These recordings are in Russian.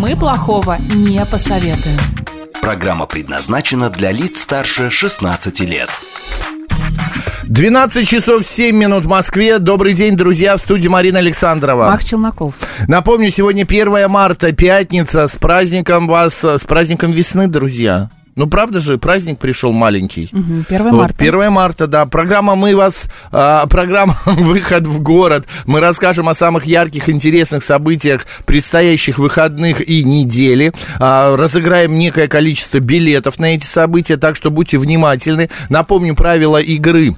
Мы плохого не посоветуем. Программа предназначена для лиц старше 16 лет. 12 часов 7 минут в Москве. Добрый день, друзья, в студии Марина Александрова. Мах Челноков. Напомню, сегодня 1 марта, пятница. С праздником вас, с праздником весны, друзья. Ну, правда же, праздник пришел маленький. Угу, 1 марта. Вот, 1 марта, да. Программа «Мы вас», а, программа «Выход в город». Мы расскажем о самых ярких, интересных событиях предстоящих выходных и недели. А, разыграем некое количество билетов на эти события, так что будьте внимательны. Напомню правила игры.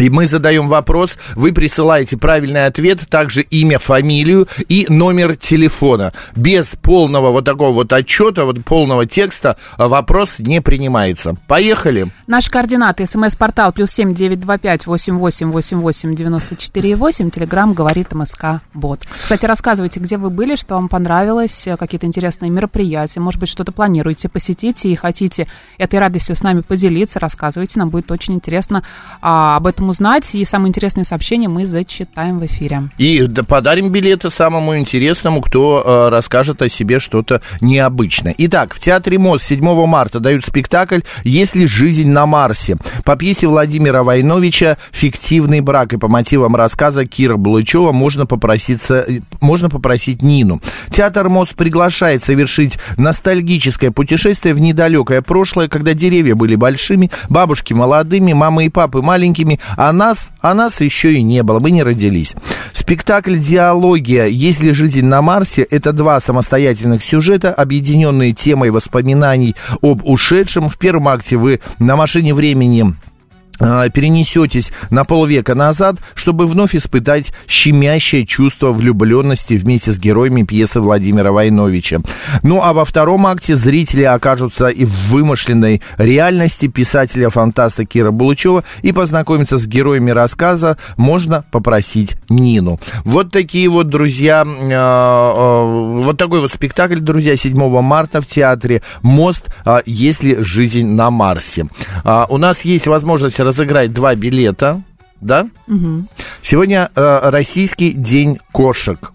И мы задаем вопрос, вы присылаете правильный ответ, также имя, фамилию и номер телефона. Без полного вот такого вот отчета, вот полного текста вопрос не принимается. Поехали. Наши координаты. СМС-портал плюс семь девять два пять восемь восемь восемь восемь девяносто четыре восемь. Телеграмм говорит МСК Бот. Кстати, рассказывайте, где вы были, что вам понравилось, какие-то интересные мероприятия, может быть, что-то планируете посетить и хотите этой радостью с нами поделиться, рассказывайте, нам будет очень интересно а, об этом этом узнать. И самые интересные сообщения мы зачитаем в эфире. И да, подарим билеты самому интересному, кто э, расскажет о себе что-то необычное. Итак, в Театре МОЗ 7 марта дают спектакль «Если жизнь на Марсе». По пьесе Владимира Войновича «Фиктивный брак» и по мотивам рассказа Кира Булычева можно, попроситься, можно попросить Нину. Театр МОЗ приглашает совершить ностальгическое путешествие в недалекое прошлое, когда деревья были большими, бабушки молодыми, мамы и папы маленькими, а нас, а нас еще и не было, мы не родились. Спектакль «Диалогия. Есть ли жизнь на Марсе» — это два самостоятельных сюжета, объединенные темой воспоминаний об ушедшем. В первом акте вы на машине времени перенесетесь на полвека назад, чтобы вновь испытать щемящее чувство влюбленности вместе с героями пьесы Владимира Войновича. Ну а во втором акте зрители окажутся и в вымышленной реальности писателя-фантаста Кира Булычева и познакомиться с героями рассказа можно попросить Нину. Вот такие вот, друзья, э, э, вот такой вот спектакль, друзья, 7 марта в театре «Мост. Если жизнь на Марсе». У нас есть возможность разыграть два билета, да? Угу. Сегодня э, российский день кошек.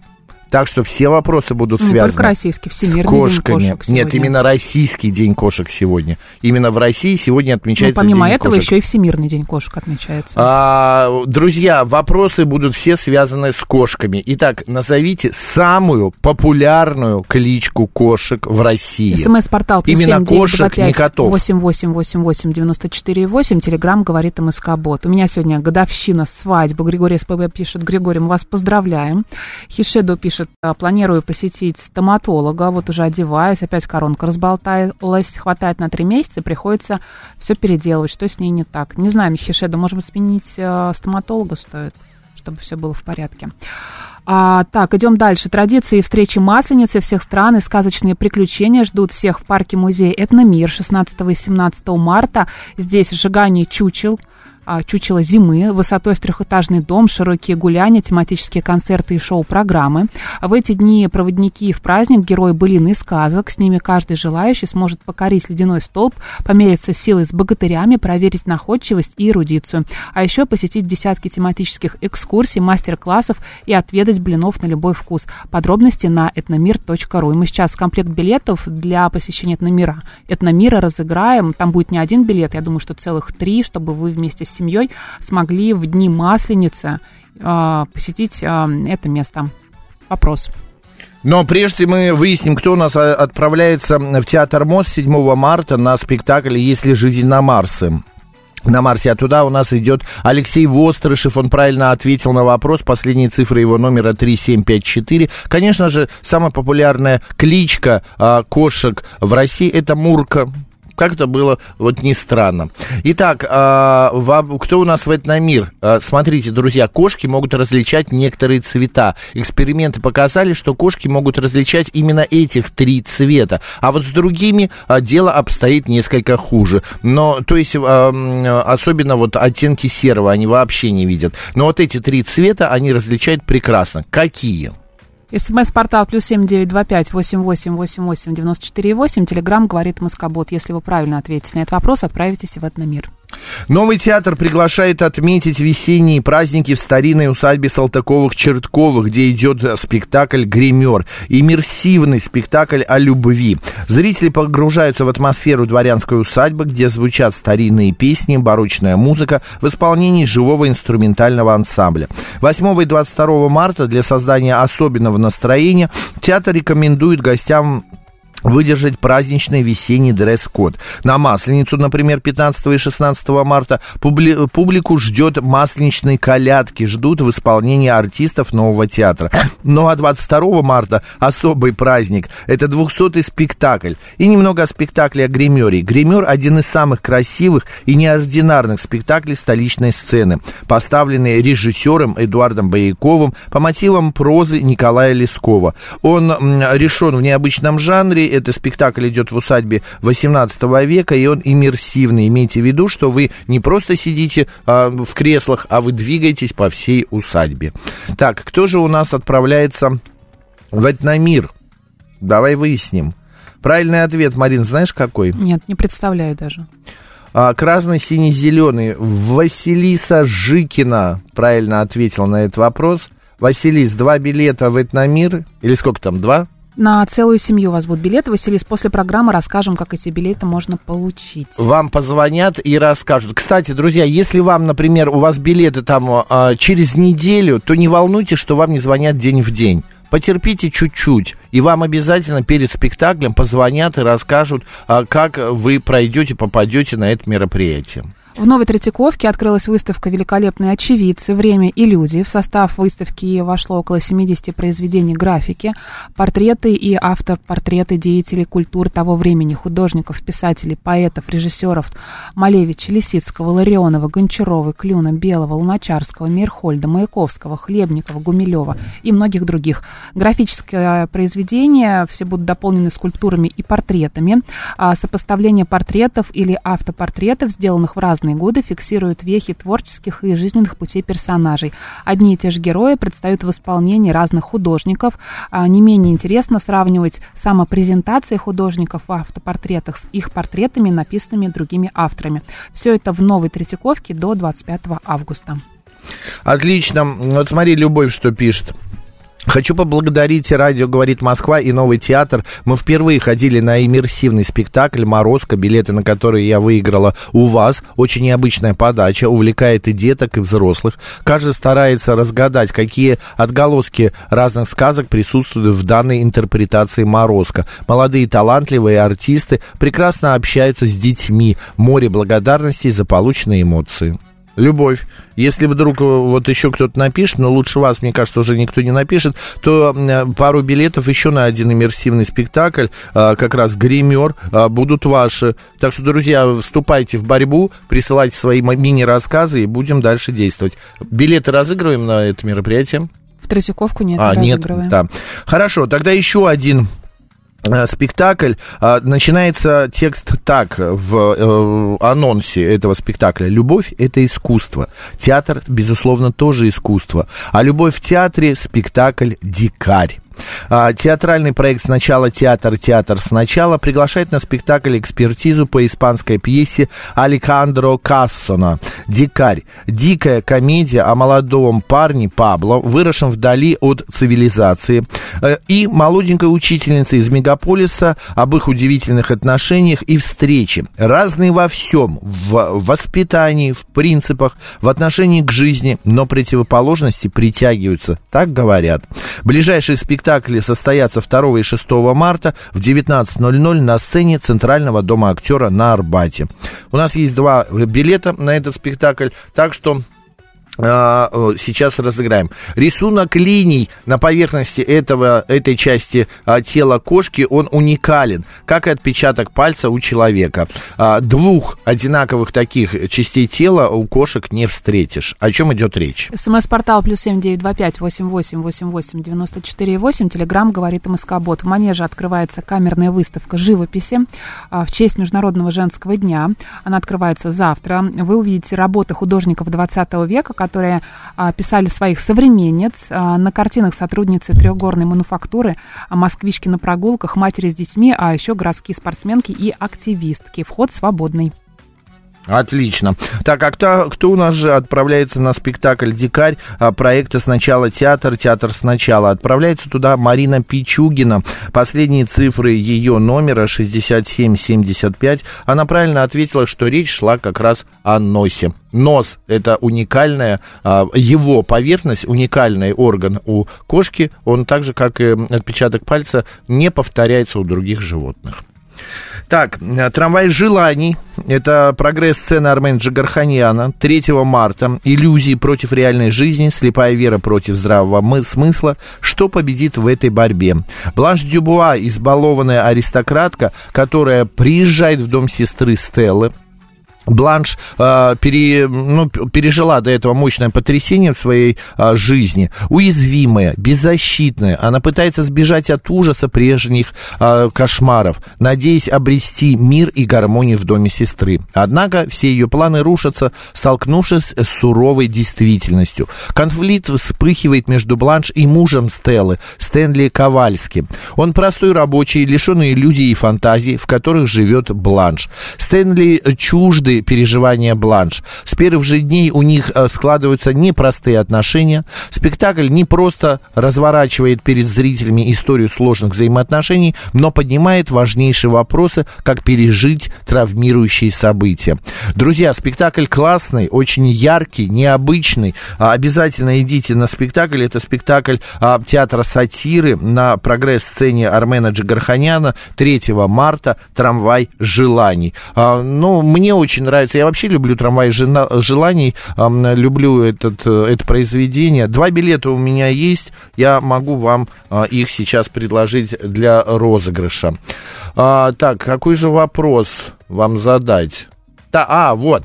Так что все вопросы будут Не связаны только российский, с всемирный кошками. день кошек сегодня. Нет, именно российский день кошек сегодня. Именно в России сегодня Ну, отмечается помимо день этого кошек. еще и Всемирный день кошек отмечается. А, друзья, вопросы будут все связаны с кошками. Итак, назовите самую популярную кличку кошек в России. СМС-портал плюс Именно семь девять два кошек, не пять котов. восемь восемь восемь восемь девяносто четыре восемь. Телеграмм говорит МСК Бот. У меня сегодня годовщина свадьбы. Григорий СПБ пишет. Григорий, мы вас поздравляем. Хишедо пишет. «А, Планирую посетить стоматолога. Вот уже одеваюсь. Опять коронка разболталась. Хватает на три месяца. Приходится все переделывать. Что с ней не так? Не знаю, Хишедо, может быть, сменить э, стоматолога стоит, чтобы все было в порядке. А, так, идем дальше. Традиции встречи Масленицы всех стран и сказочные приключения ждут всех в парке-музее «Этномир» 16 и 17 марта. Здесь сжигание чучел, чучело зимы, высотой с трехэтажный дом, широкие гуляния, тематические концерты и шоу-программы. В эти дни проводники в праздник, герои былин и сказок. С ними каждый желающий сможет покорить ледяной столб, помериться силой с богатырями, проверить находчивость и эрудицию. А еще посетить десятки тематических экскурсий, мастер-классов и отведать блинов на любой вкус. Подробности на этномир.ру. И мы сейчас комплект билетов для посещения этномира. Этномира разыграем. Там будет не один билет, я думаю, что целых три, чтобы вы вместе с семьей смогли в дни Масленицы э, посетить э, это место. Вопрос. Но прежде мы выясним, кто у нас а, отправляется в театр МОЗ 7 марта на спектакль «Если жизнь на Марсе». На Марсе, а туда у нас идет Алексей Вострышев, он правильно ответил на вопрос, последние цифры его номера 3754. Конечно же, самая популярная кличка а, кошек в России это Мурка. Как это было, вот не странно. Итак, а, кто у нас в этномир? А, смотрите, друзья, кошки могут различать некоторые цвета. Эксперименты показали, что кошки могут различать именно этих три цвета. А вот с другими а, дело обстоит несколько хуже. Но, то есть, особенно вот оттенки серого они вообще не видят. Но вот эти три цвета они различают прекрасно. Какие? СМС-портал плюс семь девять два пять восемь восемь восемь восемь девяносто четыре восемь. Телеграмм говорит Москобот. Если вы правильно ответите на этот вопрос, отправитесь в Этномир. Новый театр приглашает отметить весенние праздники в старинной усадьбе Салтыковых-Чертковых, где идет спектакль «Гример». Иммерсивный спектакль о любви. Зрители погружаются в атмосферу дворянской усадьбы, где звучат старинные песни, барочная музыка в исполнении живого инструментального ансамбля. 8 и 22 марта для создания особенного настроения театр рекомендует гостям выдержать праздничный весенний дресс-код. На Масленицу, например, 15 и 16 марта публи- публику ждет масленичные колядки, ждут в исполнении артистов нового театра. Ну а 22 марта особый праздник. Это 200-й спектакль. И немного о спектакле о гримере. Гример один из самых красивых и неординарных спектаклей столичной сцены, поставленный режиссером Эдуардом Бояковым по мотивам прозы Николая Лескова. Он решен в необычном жанре, это спектакль идет в усадьбе 18 века, и он иммерсивный. Имейте в виду, что вы не просто сидите а, в креслах, а вы двигаетесь по всей усадьбе. Так, кто же у нас отправляется в Этномир? Давай выясним. Правильный ответ, Марин, знаешь какой? Нет, не представляю даже. А, красный, синий, зеленый. Василиса Жикина правильно ответила на этот вопрос. Василис, два билета в Этномир. Или сколько там, два? На целую семью у вас будут билеты. Василис, после программы расскажем, как эти билеты можно получить. Вам позвонят и расскажут. Кстати, друзья, если вам, например, у вас билеты там а, через неделю, то не волнуйтесь, что вам не звонят день в день. Потерпите чуть-чуть, и вам обязательно перед спектаклем позвонят и расскажут, а, как вы пройдете, попадете на это мероприятие. В Новой Третьяковке открылась выставка «Великолепные очевидцы. Время и люди». В состав выставки вошло около 70 произведений графики, портреты и автопортреты деятелей культуры того времени, художников, писателей, поэтов, режиссеров Малевича, Лисицкого, Ларионова, Гончарова, Клюна, Белого, Луначарского, Мирхольда, Маяковского, Хлебникова, Гумилева и многих других. Графическое произведение все будут дополнены скульптурами и портретами. А сопоставление портретов или автопортретов, сделанных в разные разные годы фиксируют вехи творческих и жизненных путей персонажей. Одни и те же герои предстают в исполнении разных художников. А не менее интересно сравнивать самопрезентации художников в автопортретах с их портретами, написанными другими авторами. Все это в Новой Третьяковке до 25 августа. Отлично. Вот смотри, Любовь что пишет. Хочу поблагодарить радио «Говорит Москва» и «Новый театр». Мы впервые ходили на иммерсивный спектакль «Морозко», билеты на которые я выиграла у вас. Очень необычная подача, увлекает и деток, и взрослых. Каждый старается разгадать, какие отголоски разных сказок присутствуют в данной интерпретации «Морозко». Молодые талантливые артисты прекрасно общаются с детьми. Море благодарности за полученные эмоции. Любовь. Если вдруг э, вот еще кто-то напишет, но лучше вас, мне кажется, уже никто не напишет, то э, пару билетов еще на один иммерсивный спектакль, э, как раз «Гример», будут ваши. Так что, друзья, вступайте в борьбу, присылайте свои мини-рассказы и будем дальше действовать. Билеты разыгрываем на это мероприятие? В Третьяковку нет, а, нет, да. Хорошо, тогда еще один спектакль. А, начинается текст так в э, анонсе этого спектакля. Любовь – это искусство. Театр, безусловно, тоже искусство. А любовь в театре – спектакль «Дикарь». А, театральный проект «Сначала театр, театр сначала» приглашает на спектакль экспертизу по испанской пьесе Александро Кассона «Дикарь». Дикая комедия о молодом парне Пабло, выросшем вдали от цивилизации, э, и молоденькой учительнице из мегаполиса об их удивительных отношениях и встрече. Разные во всем, в воспитании, в принципах, в отношении к жизни, но противоположности притягиваются, так говорят. Ближайший спектакль спектакли состоятся 2 и 6 марта в 19.00 на сцене Центрального дома актера на Арбате. У нас есть два билета на этот спектакль, так что сейчас разыграем. Рисунок линий на поверхности этого, этой части а, тела кошки, он уникален, как и отпечаток пальца у человека. А, двух одинаковых таких частей тела у кошек не встретишь. О чем идет речь? СМС-портал плюс семь девять два пять восемь восемь восемь восемь девяносто четыре восемь. Телеграмм говорит МСК-бот. В Манеже открывается камерная выставка живописи в честь Международного женского дня. Она открывается завтра. Вы увидите работы художников 20 века, а, писали своих современниц. А, на картинах сотрудницы трехгорной мануфактуры, а, москвички на прогулках, матери с детьми, а еще городские спортсменки и активистки. Вход свободный. Отлично. Так, а кто, кто у нас же отправляется на спектакль «Дикарь» а, проекта «Сначала театр, театр сначала»? Отправляется туда Марина Пичугина. Последние цифры ее номера 6775. Она правильно ответила, что речь шла как раз о носе. Нос – это уникальная, а, его поверхность, уникальный орган у кошки. Он так же, как и отпечаток пальца, не повторяется у других животных. Так, э, трамвай желаний. Это прогресс-сцены Армен Джигарханяна. 3 марта. Иллюзии против реальной жизни. Слепая вера против здравого смысла. Что победит в этой борьбе? Бланш Дюбуа, избалованная аристократка, которая приезжает в дом сестры Стеллы, Бланш э, пере, ну, пережила до этого мощное потрясение в своей э, жизни, уязвимая, беззащитная. Она пытается сбежать от ужаса прежних э, кошмаров, надеясь обрести мир и гармонию в доме сестры. Однако все ее планы рушатся, столкнувшись с суровой действительностью. Конфликт вспыхивает между Бланш и мужем Стеллы, Стэнли Ковальски. Он простой рабочий, лишенный иллюзий и фантазий, в которых живет Бланш. Стэнли чужды переживания Бланш. С первых же дней у них э, складываются непростые отношения. Спектакль не просто разворачивает перед зрителями историю сложных взаимоотношений, но поднимает важнейшие вопросы, как пережить травмирующие события. Друзья, спектакль классный, очень яркий, необычный. А, обязательно идите на спектакль. Это спектакль а, театра сатиры на прогресс-сцене Армена Джигарханяна 3 марта «Трамвай желаний». А, ну, мне очень нравится. Я вообще люблю трамвай желаний, люблю этот, э, это произведение. Два билета у меня есть, я могу вам а, их сейчас предложить для розыгрыша. А, так, какой же вопрос вам задать? Да, а, вот.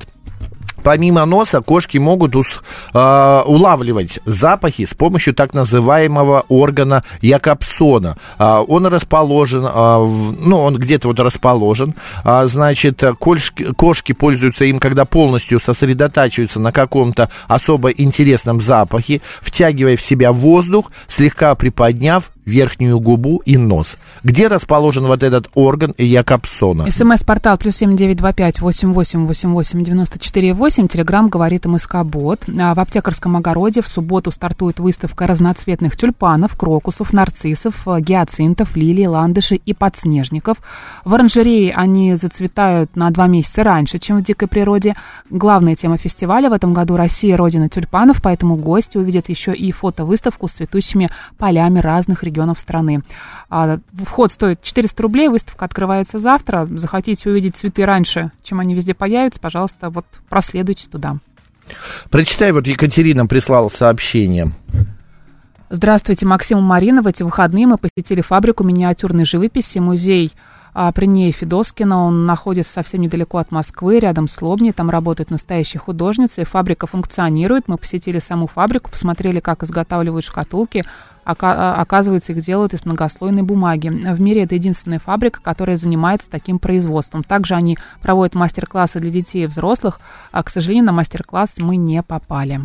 Помимо носа, кошки могут ус, э, улавливать запахи с помощью так называемого органа Якобсона. Э, он расположен, э, в, ну, он где-то вот расположен. Э, значит, кошки, кошки пользуются им, когда полностью сосредотачиваются на каком-то особо интересном запахе, втягивая в себя воздух, слегка приподняв верхнюю губу и нос. Где расположен вот этот орган Якобсона? СМС-портал плюс семь девять два пять восемь восемь восемь восемь девяносто четыре восемь. Телеграмм говорит МСК-бот. А в аптекарском огороде в субботу стартует выставка разноцветных тюльпанов, крокусов, нарциссов, гиацинтов, лилий, ландышей и подснежников. В оранжерее они зацветают на два месяца раньше, чем в дикой природе. Главная тема фестиваля в этом году Россия родина тюльпанов, поэтому гости увидят еще и фотовыставку с цветущими полями разных регионов регионов страны. А, вход стоит 400 рублей, выставка открывается завтра. Захотите увидеть цветы раньше, чем они везде появятся, пожалуйста, вот проследуйте туда. Прочитай, вот Екатерина прислала сообщение. Здравствуйте, Максим и Марина. В эти выходные мы посетили фабрику миниатюрной живописи, музей а, при ней Федоскина. Он находится совсем недалеко от Москвы, рядом с Лобни. Там работают настоящие художницы. Фабрика функционирует. Мы посетили саму фабрику, посмотрели, как изготавливают шкатулки. А, оказывается, их делают из многослойной бумаги. В мире это единственная фабрика, которая занимается таким производством. Также они проводят мастер-классы для детей и взрослых. А, к сожалению, на мастер-класс мы не попали.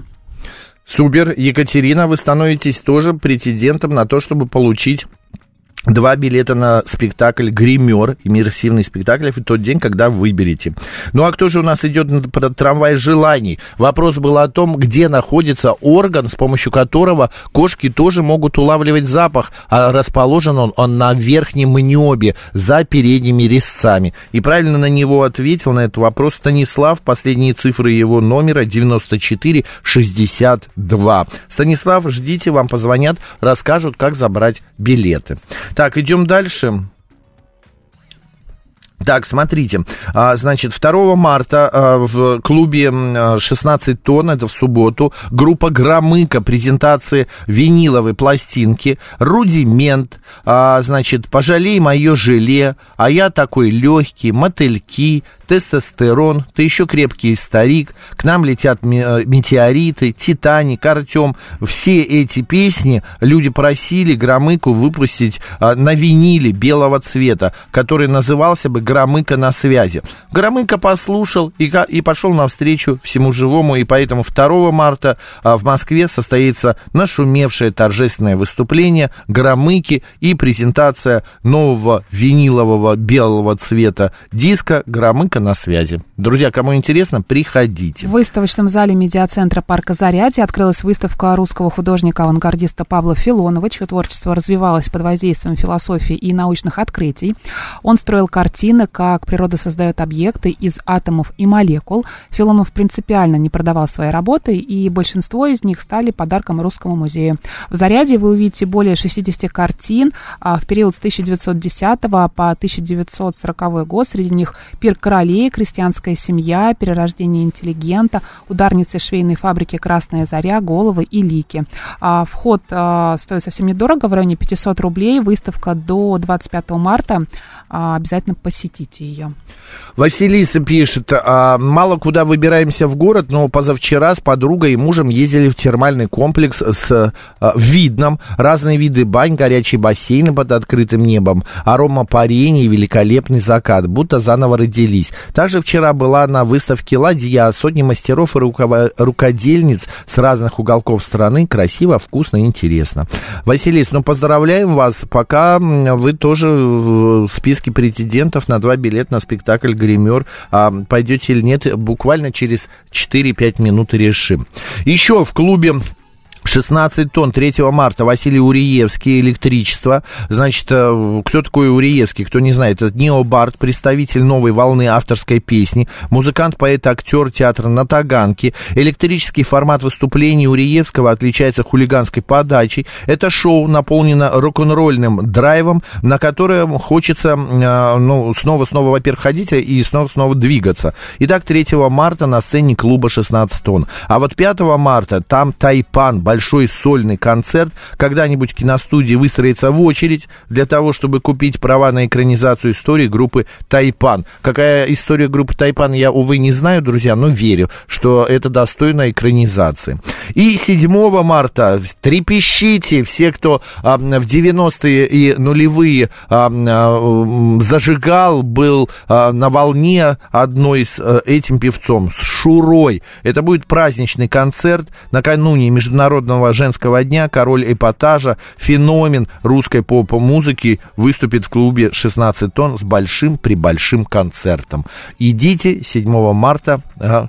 Супер. Екатерина, вы становитесь тоже претендентом на то, чтобы получить Два билета на спектакль «Гример», иммерсивный спектакль, в тот день, когда выберете. Ну а кто же у нас идет на трамвай желаний? Вопрос был о том, где находится орган, с помощью которого кошки тоже могут улавливать запах, а расположен он, он на верхнем небе, за передними резцами. И правильно на него ответил на этот вопрос Станислав, последние цифры его номера 9462. Станислав, ждите, вам позвонят, расскажут, как забрать билеты. Так, идем дальше. Так, смотрите, а, значит, 2 марта а, в клубе 16 тонн, это в субботу, группа Громыка, презентации виниловой пластинки, Рудимент, а, значит, Пожалей мое желе, а я такой легкий, мотыльки, тестостерон, ты еще крепкий старик, к нам летят метеориты, Титаник, Артем. Все эти песни люди просили Громыку выпустить на виниле белого цвета, который назывался бы Громыка на связи. Громыка послушал и, и пошел навстречу всему живому, и поэтому 2 марта а, в Москве состоится нашумевшее торжественное выступление Громыки и презентация нового винилового белого цвета диска Громыка на связи. Друзья, кому интересно, приходите. В выставочном зале медиацентра парка Зарядье открылась выставка русского художника-авангардиста Павла Филонова, чье творчество развивалось под воздействием философии и научных открытий. Он строил картины как природа создает объекты из атомов и молекул. Филонов принципиально не продавал свои работы, и большинство из них стали подарком Русскому музею. В «Заряде» вы увидите более 60 картин а, в период с 1910 по 1940 год. Среди них «Пир королей», «Крестьянская семья», «Перерождение интеллигента», «Ударницы швейной фабрики «Красная заря», «Головы» и «Лики». А, вход а, стоит совсем недорого, в районе 500 рублей. Выставка до 25 марта. Обязательно посетите ее. Василиса пишет, а, мало куда выбираемся в город, но позавчера с подругой и мужем ездили в термальный комплекс с а, видном, разные виды бань, горячие бассейны под открытым небом, арома парения и великолепный закат, будто заново родились. Также вчера была на выставке «Ладья», сотни мастеров и рукодельниц с разных уголков страны, красиво, вкусно и интересно. Василис, ну поздравляем вас, пока вы тоже в списке претендентов на два билета на спектакль «Гример». А пойдете или нет, буквально через 4-5 минут решим. Еще в клубе 16 тонн 3 марта Василий Уриевский, электричество. Значит, э, кто такой Уриевский, кто не знает, это Необард, представитель новой волны авторской песни, музыкант, поэт, актер театра на Таганке. Электрический формат выступлений Уриевского отличается хулиганской подачей. Это шоу наполнено рок-н-ролльным драйвом, на которое хочется э, ну, снова-снова, во-первых, ходить и снова-снова двигаться. Итак, 3 марта на сцене клуба 16 тонн. А вот 5 марта там Тайпан, большой сольный концерт. Когда-нибудь киностудии выстроится в очередь для того, чтобы купить права на экранизацию истории группы Тайпан. Какая история группы Тайпан, я, увы, не знаю, друзья, но верю, что это достойно экранизации. И 7 марта трепещите все, кто а, в 90-е и нулевые а, а, зажигал, был а, на волне одной с а, этим певцом, с Шурой. Это будет праздничный концерт накануне Международного Международного женского дня король эпатажа, феномен русской поп-музыки выступит в клубе 16 тонн с большим-пребольшим концертом. Идите 7 марта,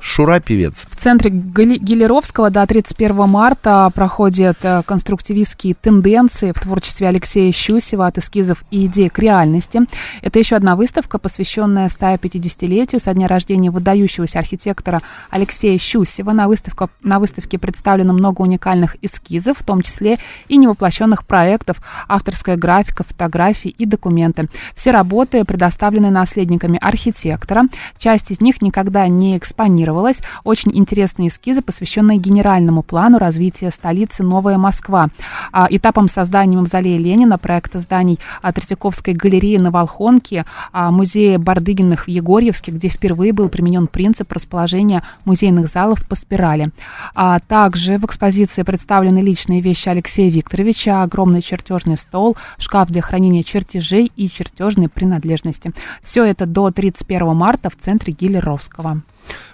Шура певец. В центре Гелеровского до 31 марта проходят э, конструктивистские тенденции в творчестве Алексея Щусева от эскизов и идей к реальности. Это еще одна выставка, посвященная 150-летию со дня рождения выдающегося архитектора Алексея Щусева. На, выставка, на выставке представлено много уникальных музыкальных эскизов, в том числе и невоплощенных проектов, авторская графика, фотографии и документы. Все работы предоставлены наследниками архитектора. Часть из них никогда не экспонировалась. Очень интересные эскизы, посвященные генеральному плану развития столицы Новая Москва. А, этапом создания мавзолея Ленина, проекта зданий Третьяковской галереи на Волхонке, а, музея Бардыгиных в Егорьевске, где впервые был применен принцип расположения музейных залов по спирали. А также в экспозиции представлены личные вещи Алексея Викторовича, огромный чертежный стол, шкаф для хранения чертежей и чертежной принадлежности. Все это до 31 марта в центре Гиллеровского.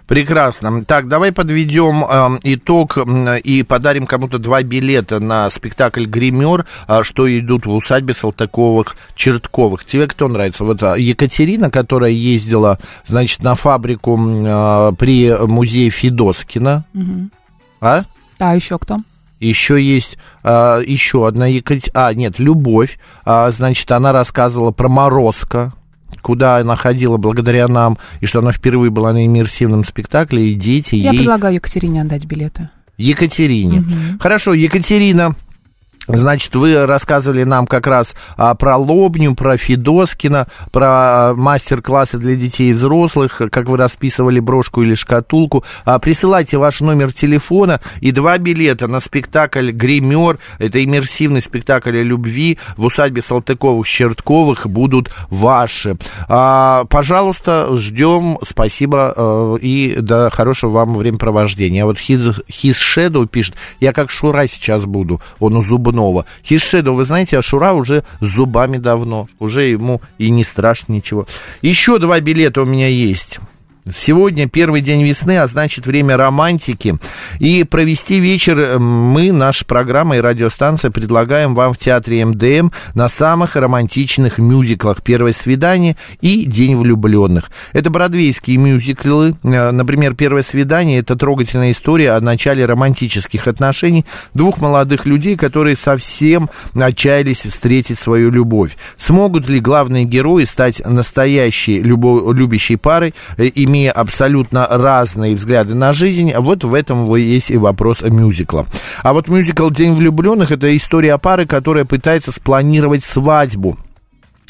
Прекрасно. Так, давай подведем э, итог э, и подарим кому-то два билета на спектакль «Гример», э, что идут в усадьбе Салтыковых-Чертковых. Тебе кто нравится? Вот э, Екатерина, которая ездила, значит, на фабрику э, при музее Федоскина. Угу. А? Да, еще кто? Еще есть а, еще одна Екатерина. А, нет, Любовь. А, значит, она рассказывала про Морозко куда она ходила благодаря нам, и что она впервые была на иммерсивном спектакле, и дети Я ей... предлагаю Екатерине отдать билеты. Екатерине. Угу. Хорошо, Екатерина Значит, вы рассказывали нам как раз а, про Лобню, про Федоскина, про мастер-классы для детей и взрослых, как вы расписывали брошку или шкатулку. А, присылайте ваш номер телефона и два билета на спектакль «Гример». Это иммерсивный спектакль о любви в усадьбе Салтыковых-Чертковых будут ваши. А, пожалуйста, ждем. Спасибо а, и до хорошего вам времяпровождения. А вот His, His Shadow пишет, я как Шура сейчас буду. Он у зубного Иванова. Хишедо, вы знаете, Ашура уже с зубами давно, уже ему и не страшно ничего. Еще два билета у меня есть. Сегодня первый день весны, а значит время романтики. И провести вечер э, мы, наша программа и радиостанция, предлагаем вам в театре МДМ на самых романтичных мюзиклах «Первое свидание» и «День влюбленных». Это бродвейские мюзиклы. Э, например, «Первое свидание» — это трогательная история о начале романтических отношений двух молодых людей, которые совсем отчаялись встретить свою любовь. Смогут ли главные герои стать настоящей любящей парой, имея имея абсолютно разные взгляды на жизнь, вот в этом есть и вопрос мюзикла. А вот мюзикл «День влюбленных» — это история пары, которая пытается спланировать свадьбу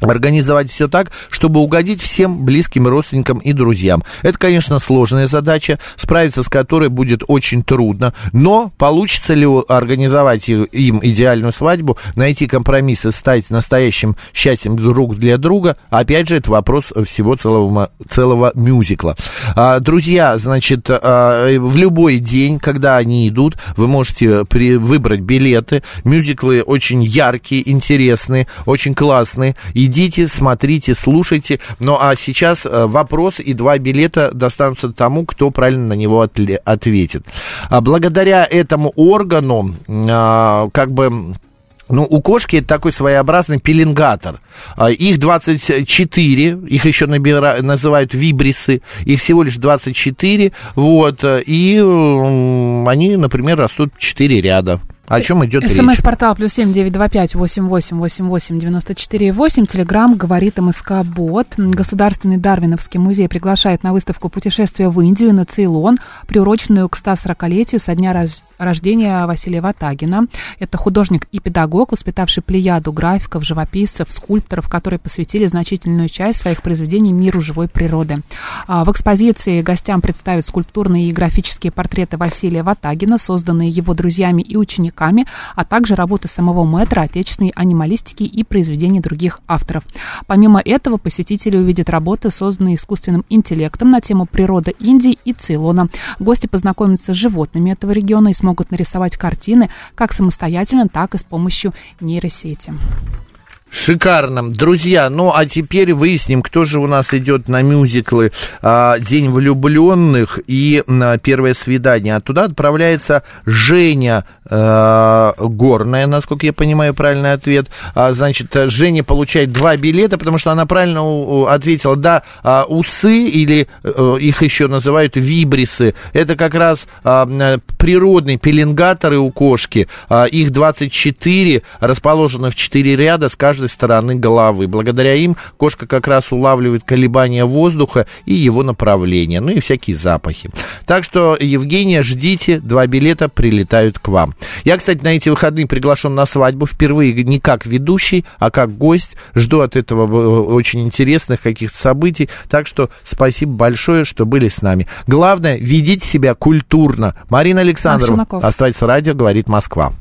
организовать все так, чтобы угодить всем близким родственникам и друзьям. Это, конечно, сложная задача, справиться с которой будет очень трудно, но получится ли организовать им идеальную свадьбу, найти компромисс и стать настоящим счастьем друг для друга, опять же, это вопрос всего целого, целого мюзикла. А, друзья, значит, а, в любой день, когда они идут, вы можете при, выбрать билеты. Мюзиклы очень яркие, интересные, очень классные, и Идите, смотрите, слушайте. Ну а сейчас э, вопрос и два билета достанутся тому, кто правильно на него ответит. А благодаря этому органу, а, как бы ну, у кошки это такой своеобразный пеленгатор. А, их 24, их еще набира, называют вибрисы, их всего лишь 24, вот, и они, например, растут 4 ряда. О чем идет речь? СМС-портал плюс семь девять два пять восемь восемь восемь восемь девяносто четыре восемь. Телеграмм говорит МСК Бот. Государственный Дарвиновский музей приглашает на выставку путешествия в Индию на Цейлон, приуроченную к 140-летию со дня рождения Василия Ватагина. Это художник и педагог, воспитавший плеяду графиков, живописцев, скульпторов, которые посвятили значительную часть своих произведений миру живой природы. А, в экспозиции гостям представят скульптурные и графические портреты Василия Ватагина, созданные его друзьями и учениками, а также работы самого мэтра, отечественной анималистики и произведений других авторов. Помимо этого, посетители увидят работы, созданные искусственным интеллектом на тему природа Индии и Цейлона. Гости познакомятся с животными этого региона и смогут нарисовать картины как самостоятельно, так и с помощью нейросети. Шикарно. Друзья, ну а теперь выясним, кто же у нас идет на мюзиклы а, «День влюбленных» и «Первое свидание». А туда отправляется Женя а, Горная, насколько я понимаю правильный ответ. А, значит, Женя получает два билета, потому что она правильно ответила, да, а, усы или а, их еще называют вибрисы. Это как раз природные пеленгаторы у кошки. Их 24, расположены в 4 ряда, скажем, каждой стороны головы. Благодаря им кошка как раз улавливает колебания воздуха и его направление, ну и всякие запахи. Так что, Евгения, ждите, два билета прилетают к вам. Я, кстати, на эти выходные приглашен на свадьбу впервые не как ведущий, а как гость. Жду от этого э, очень интересных каких-то событий. Так что спасибо большое, что были с нами. Главное, ведите себя культурно. Марина Александровна, оставайтесь радио, говорит Москва.